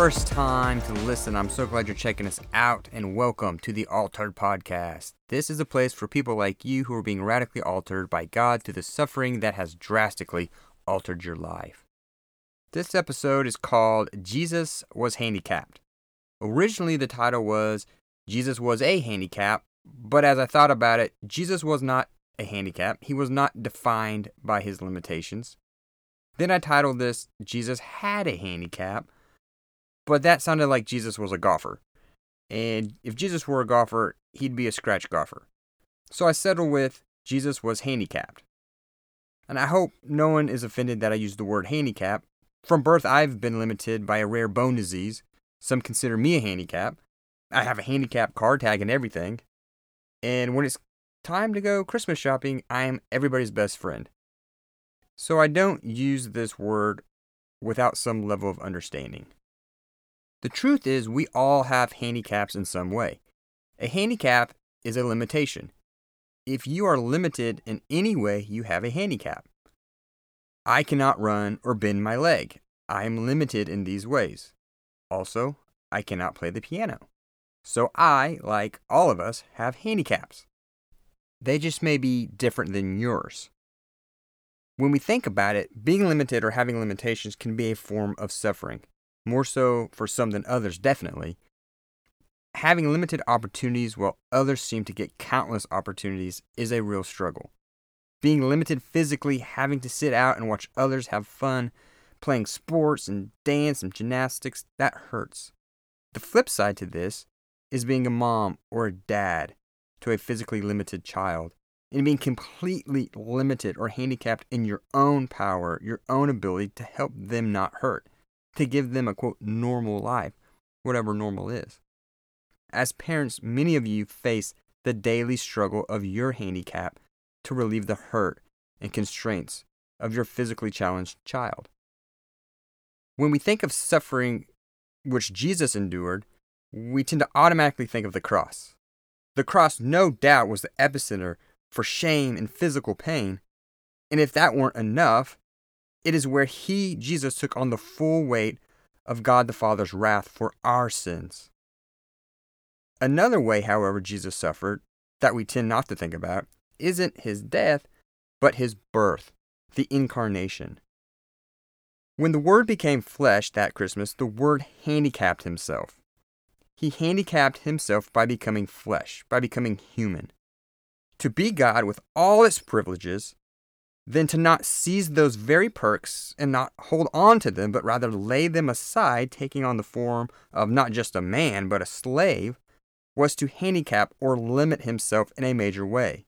first time to listen, I'm so glad you're checking us out and welcome to the Altered Podcast. This is a place for people like you who are being radically altered by God through the suffering that has drastically altered your life. This episode is called Jesus Was Handicapped. Originally, the title was Jesus Was a Handicap, but as I thought about it, Jesus was not a handicap. He was not defined by his limitations. Then I titled this Jesus Had a Handicap, but that sounded like Jesus was a golfer. And if Jesus were a golfer, he'd be a scratch golfer. So I settled with Jesus was handicapped. And I hope no one is offended that I use the word handicap. From birth, I've been limited by a rare bone disease. Some consider me a handicap. I have a handicap car tag and everything. And when it's time to go Christmas shopping, I am everybody's best friend. So I don't use this word without some level of understanding. The truth is, we all have handicaps in some way. A handicap is a limitation. If you are limited in any way, you have a handicap. I cannot run or bend my leg. I am limited in these ways. Also, I cannot play the piano. So I, like all of us, have handicaps. They just may be different than yours. When we think about it, being limited or having limitations can be a form of suffering, more so for some than others, definitely. Having limited opportunities while others seem to get countless opportunities is a real struggle. Being limited physically, having to sit out and watch others have fun, playing sports and dance and gymnastics, that hurts. The flip side to this is being a mom or a dad to a physically limited child and being completely limited or handicapped in your own power, your own ability to help them not hurt, to give them a quote normal life, whatever normal is. As parents, many of you face the daily struggle of your handicap to relieve the hurt and constraints of your physically challenged child. When we think of suffering which Jesus endured, we tend to automatically think of the cross. The cross, no doubt, was the epicenter for shame and physical pain. And if that weren't enough, it is where He, Jesus, took on the full weight of God the Father's wrath for our sins. Another way, however, Jesus suffered, that we tend not to think about, isn't His death, but His birth, the incarnation. When the Word became flesh that Christmas, the Word handicapped Himself. He handicapped Himself by becoming flesh, by becoming human to be God with all its privileges, than to not seize those very perks and not hold on to them, but rather lay them aside, taking on the form of not just a man, but a slave, was to handicap or limit himself in a major way.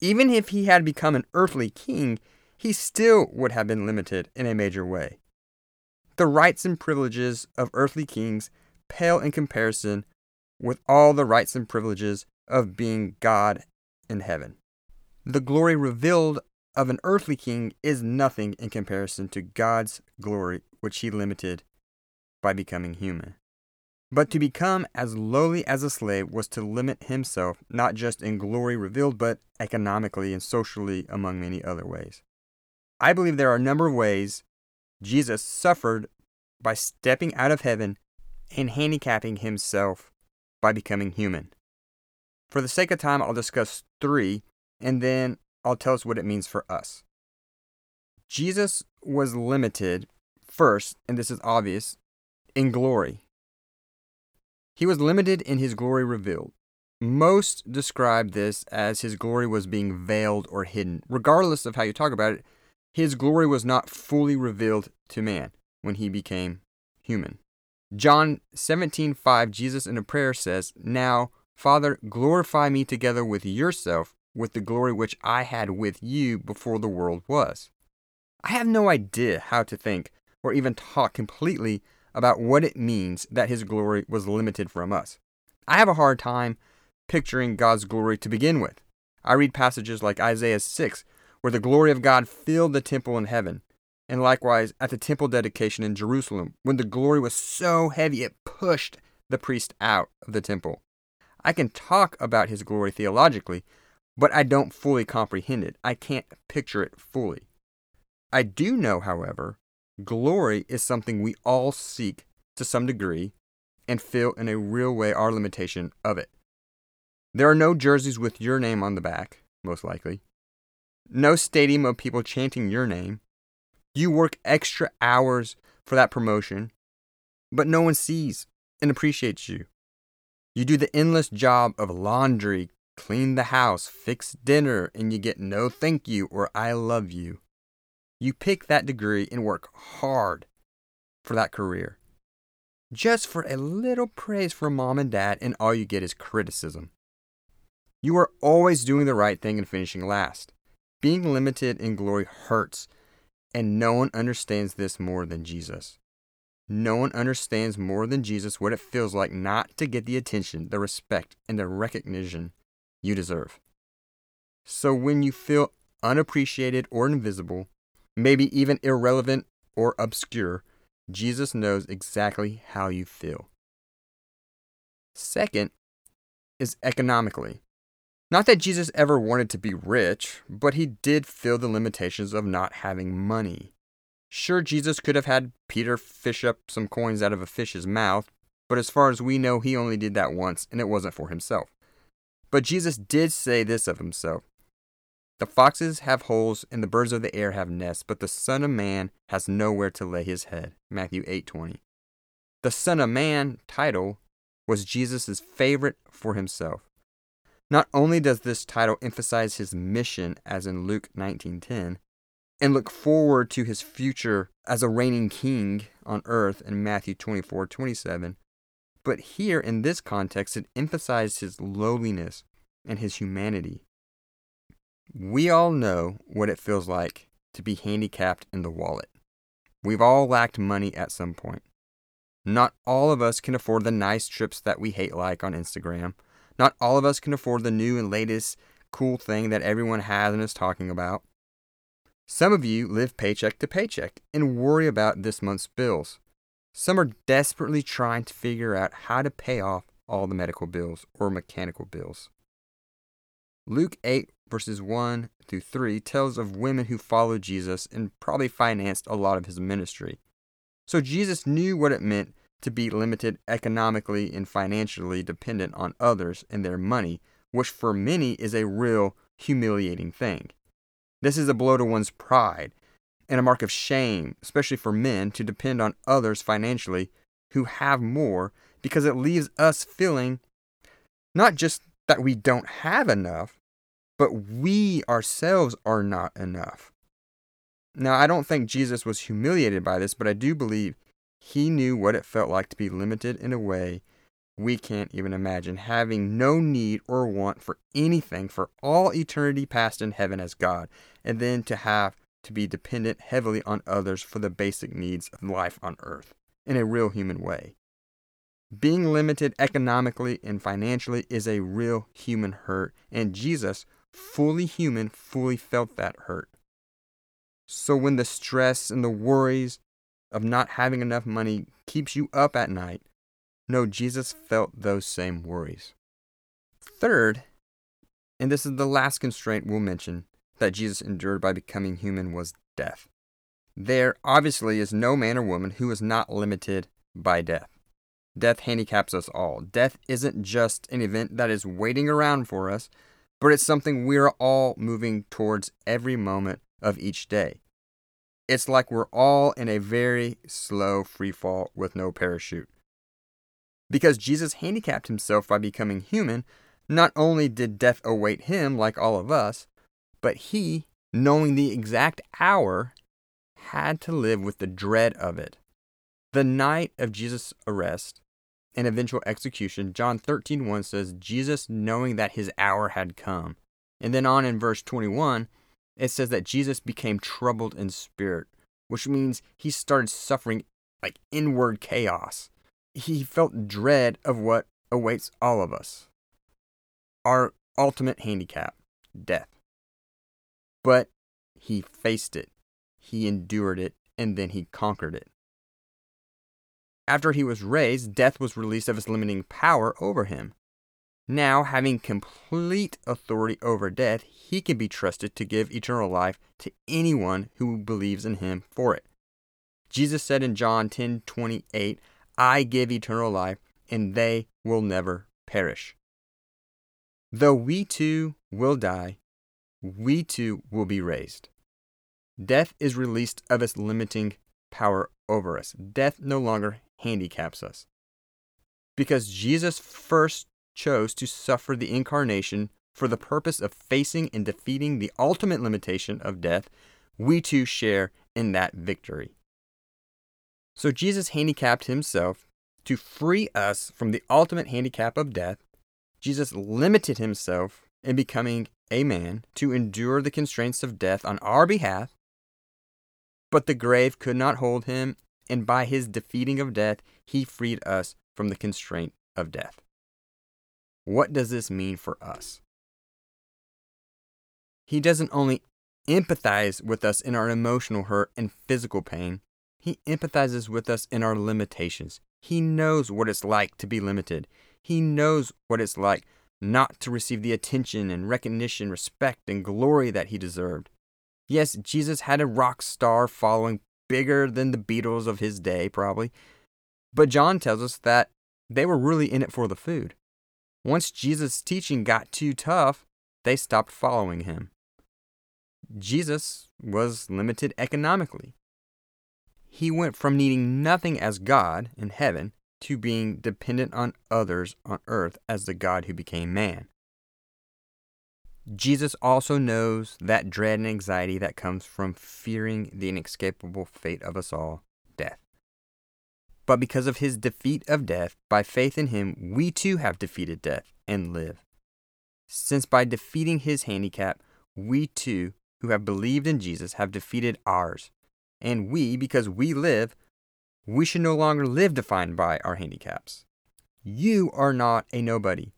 Even if he had become an earthly king, he still would have been limited in a major way. The rights and privileges of earthly kings pale in comparison with all the rights and privileges of being God in heaven. The glory revealed of an earthly king is nothing in comparison to God's glory, which he limited by becoming human. But to become as lowly as a slave was to limit himself, not just in glory revealed, but economically and socially, among many other ways. I believe there are a number of ways Jesus suffered by stepping out of heaven and handicapping himself by becoming human. For the sake of time, I'll discuss three, and then I'll tell us what it means for us. Jesus was limited, first, and this is obvious, in glory. He was limited in his glory revealed. Most describe this as his glory was being veiled or hidden. Regardless of how you talk about it, his glory was not fully revealed to man when he became human. John 17:5 Jesus in a prayer says, "Now Father, glorify me together with yourself with the glory which I had with you before the world was. I have no idea how to think or even talk completely about what it means that his glory was limited from us. I have a hard time picturing God's glory to begin with. I read passages like Isaiah 6, where the glory of God filled the temple in heaven, and likewise at the temple dedication in Jerusalem, when the glory was so heavy it pushed the priest out of the temple. I can talk about his glory theologically, but I don't fully comprehend it. I can't picture it fully. I do know, however, Glory is something we all seek to some degree and feel in a real way our limitation of it. There are no jerseys with your name on the back, most likely. No stadium of people chanting your name. You work extra hours for that promotion, but no one sees and appreciates you. You do the endless job of laundry, clean the house, fix dinner, and you get no thank you or I love you. You pick that degree and work hard for that career. Just for a little praise from mom and dad, and all you get is criticism. You are always doing the right thing and finishing last. Being limited in glory hurts, and no one understands this more than Jesus. No one understands more than Jesus what it feels like not to get the attention, the respect, and the recognition you deserve. So when you feel unappreciated or invisible, maybe even irrelevant or obscure, Jesus knows exactly how you feel. Second is economically. Not that Jesus ever wanted to be rich, but he did feel the limitations of not having money. Sure, Jesus could have had Peter fish up some coins out of a fish's mouth, but as far as we know, he only did that once, and it wasn't for himself. But Jesus did say this of himself The foxes have holes, and the birds of the air have nests, but the Son of Man has nowhere to lay his head. Matthew 8:20. The Son of Man title was Jesus' favorite for himself. Not only does this title emphasize his mission as in Luke 19:10 and look forward to his future as a reigning king on earth in Matthew 24:27, but here in this context it emphasized his lowliness and his humanity. We all know what it feels like to be handicapped in the wallet. We've all lacked money at some point. Not all of us can afford the nice trips that we hate like on Instagram not all of us can afford the new and latest cool thing that everyone has and is talking about. Some of you live paycheck to paycheck and worry about this month's bills. Some are desperately trying to figure out how to pay off all the medical bills or mechanical bills. Luke 8, verses 1 through 3 tells of women who followed Jesus and probably financed a lot of his ministry. So Jesus knew what it meant to be limited economically and financially dependent on others and their money, which for many is a real humiliating thing. This is a blow to one's pride and a mark of shame, especially for men, to depend on others financially who have more because it leaves us feeling not just that we don't have enough, but we ourselves are not enough. Now, I don't think Jesus was humiliated by this, but I do believe he knew what it felt like to be limited in a way we can't even imagine, having no need or want for anything for all eternity past in heaven as God, and then to have to be dependent heavily on others for the basic needs of life on earth in a real human way. Being limited economically and financially is a real human hurt, and Jesus, fully human, fully felt that hurt. So when the stress and the worries of not having enough money keeps you up at night, no, Jesus felt those same worries. Third, and this is the last constraint we'll mention that Jesus endured by becoming human was death. There obviously is no man or woman who is not limited by death. Death handicaps us all. Death isn't just an event that is waiting around for us, but it's something we're all moving towards every moment of each day. It's like we're all in a very slow free fall with no parachute. Because Jesus handicapped himself by becoming human, not only did death await him like all of us, but he, knowing the exact hour, had to live with the dread of it. The night of Jesus' arrest and eventual execution, John 13:1 says Jesus knowing that his hour had come. And then on in verse 21, it says that Jesus became troubled in spirit, which means he started suffering like inward chaos. He felt dread of what awaits all of us our ultimate handicap, death. But he faced it, he endured it, and then he conquered it. After he was raised, death was released of its limiting power over him. Now, having complete authority over death, he can be trusted to give eternal life to anyone who believes in him for it. Jesus said in John 10 28, I give eternal life, and they will never perish. Though we too will die, we too will be raised. Death is released of its limiting power over us. Death no longer handicaps us. Because Jesus first chose to suffer the incarnation for the purpose of facing and defeating the ultimate limitation of death, we too share in that victory. So Jesus handicapped himself to free us from the ultimate handicap of death. Jesus limited himself in becoming a man to endure the constraints of death on our behalf. But the grave could not hold him, and by his defeating of death, he freed us from the constraint of death. What does this mean for us? He doesn't only empathize with us in our emotional hurt and physical pain, he empathizes with us in our limitations. He knows what it's like to be limited. He knows what it's like not to receive the attention and recognition, respect, and glory that he deserved. Yes, Jesus had a rock star following bigger than the Beatles of his day, probably. But John tells us that they were really in it for the food. Once Jesus' teaching got too tough, they stopped following him. Jesus was limited economically he went from needing nothing as God in heaven to being dependent on others on earth as the God who became man. Jesus also knows that dread and anxiety that comes from fearing the inescapable fate of us all death. But because of his defeat of death, by faith in him, we too have defeated death and live. Since by defeating his handicap, we too, who have believed in Jesus, have defeated ours and we, because we live, we should no longer live defined by our handicaps. You are not a nobody.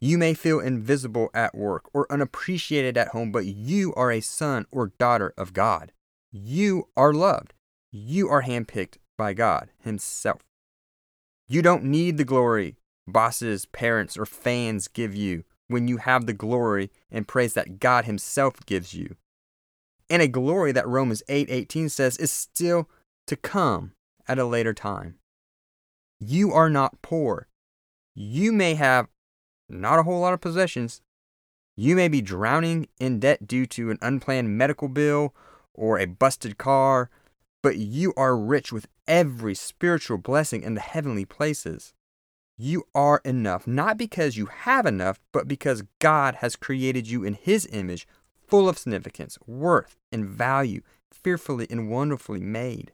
You may feel invisible at work or unappreciated at home, but you are a son or daughter of God. You are loved. You are handpicked by God Himself. You don't need the glory bosses, parents, or fans give you when you have the glory and praise that God Himself gives you and a glory that Romans 8:18 8, says is still to come at a later time. You are not poor. You may have not a whole lot of possessions. You may be drowning in debt due to an unplanned medical bill or a busted car, but you are rich with every spiritual blessing in the heavenly places. You are enough, not because you have enough, but because God has created you in His image full of significance, worth, and value, fearfully and wonderfully made.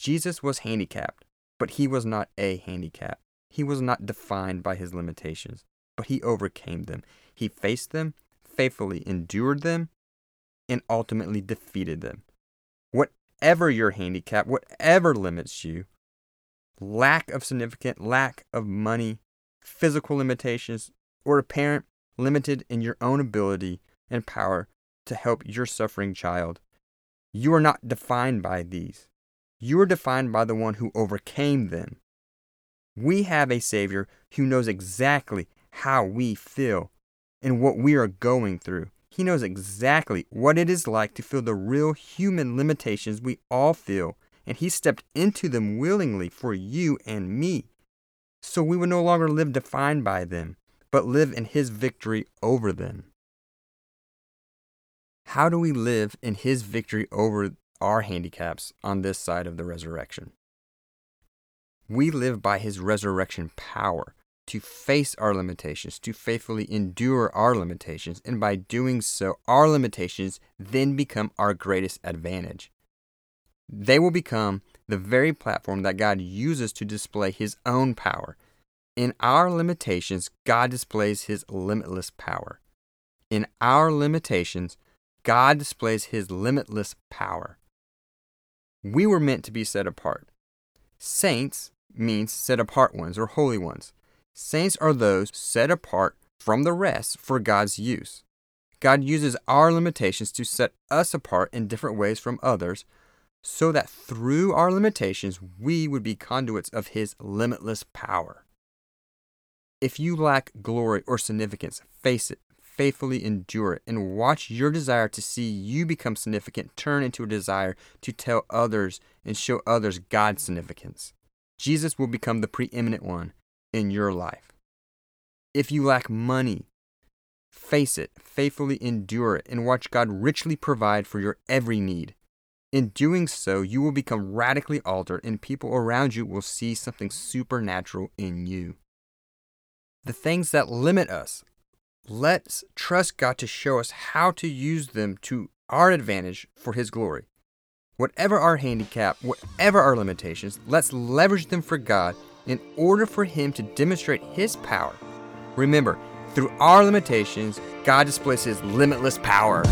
Jesus was handicapped, but he was not a handicap. He was not defined by his limitations, but he overcame them. He faced them, faithfully endured them, and ultimately defeated them. Whatever your handicap, whatever limits you, lack of significant, lack of money, physical limitations, or apparent limited in your own ability and power to help your suffering child. You are not defined by these. You are defined by the one who overcame them. We have a Savior who knows exactly how we feel and what we are going through. He knows exactly what it is like to feel the real human limitations we all feel, and He stepped into them willingly for you and me. So we would no longer live defined by them, but live in His victory over them. How do we live in His victory over our handicaps on this side of the resurrection? We live by His resurrection power to face our limitations, to faithfully endure our limitations, and by doing so, our limitations then become our greatest advantage. They will become the very platform that God uses to display His own power. In our limitations, God displays His limitless power. In our limitations, God displays his limitless power. We were meant to be set apart. Saints means set apart ones or holy ones. Saints are those set apart from the rest for God's use. God uses our limitations to set us apart in different ways from others so that through our limitations we would be conduits of His limitless power. If you lack glory or significance, face it, faithfully endure it, and watch your desire to see you become significant turn into a desire to tell others and show others God's significance. Jesus will become the preeminent one in your life. If you lack money, face it, faithfully endure it, and watch God richly provide for your every need. In doing so, you will become radically altered, and people around you will see something supernatural in you. The things that limit us, let's trust God to show us how to use them to our advantage for His glory. Whatever our handicap, whatever our limitations, let's leverage them for God in order for Him to demonstrate His power. Remember, through our limitations, God displays His limitless power.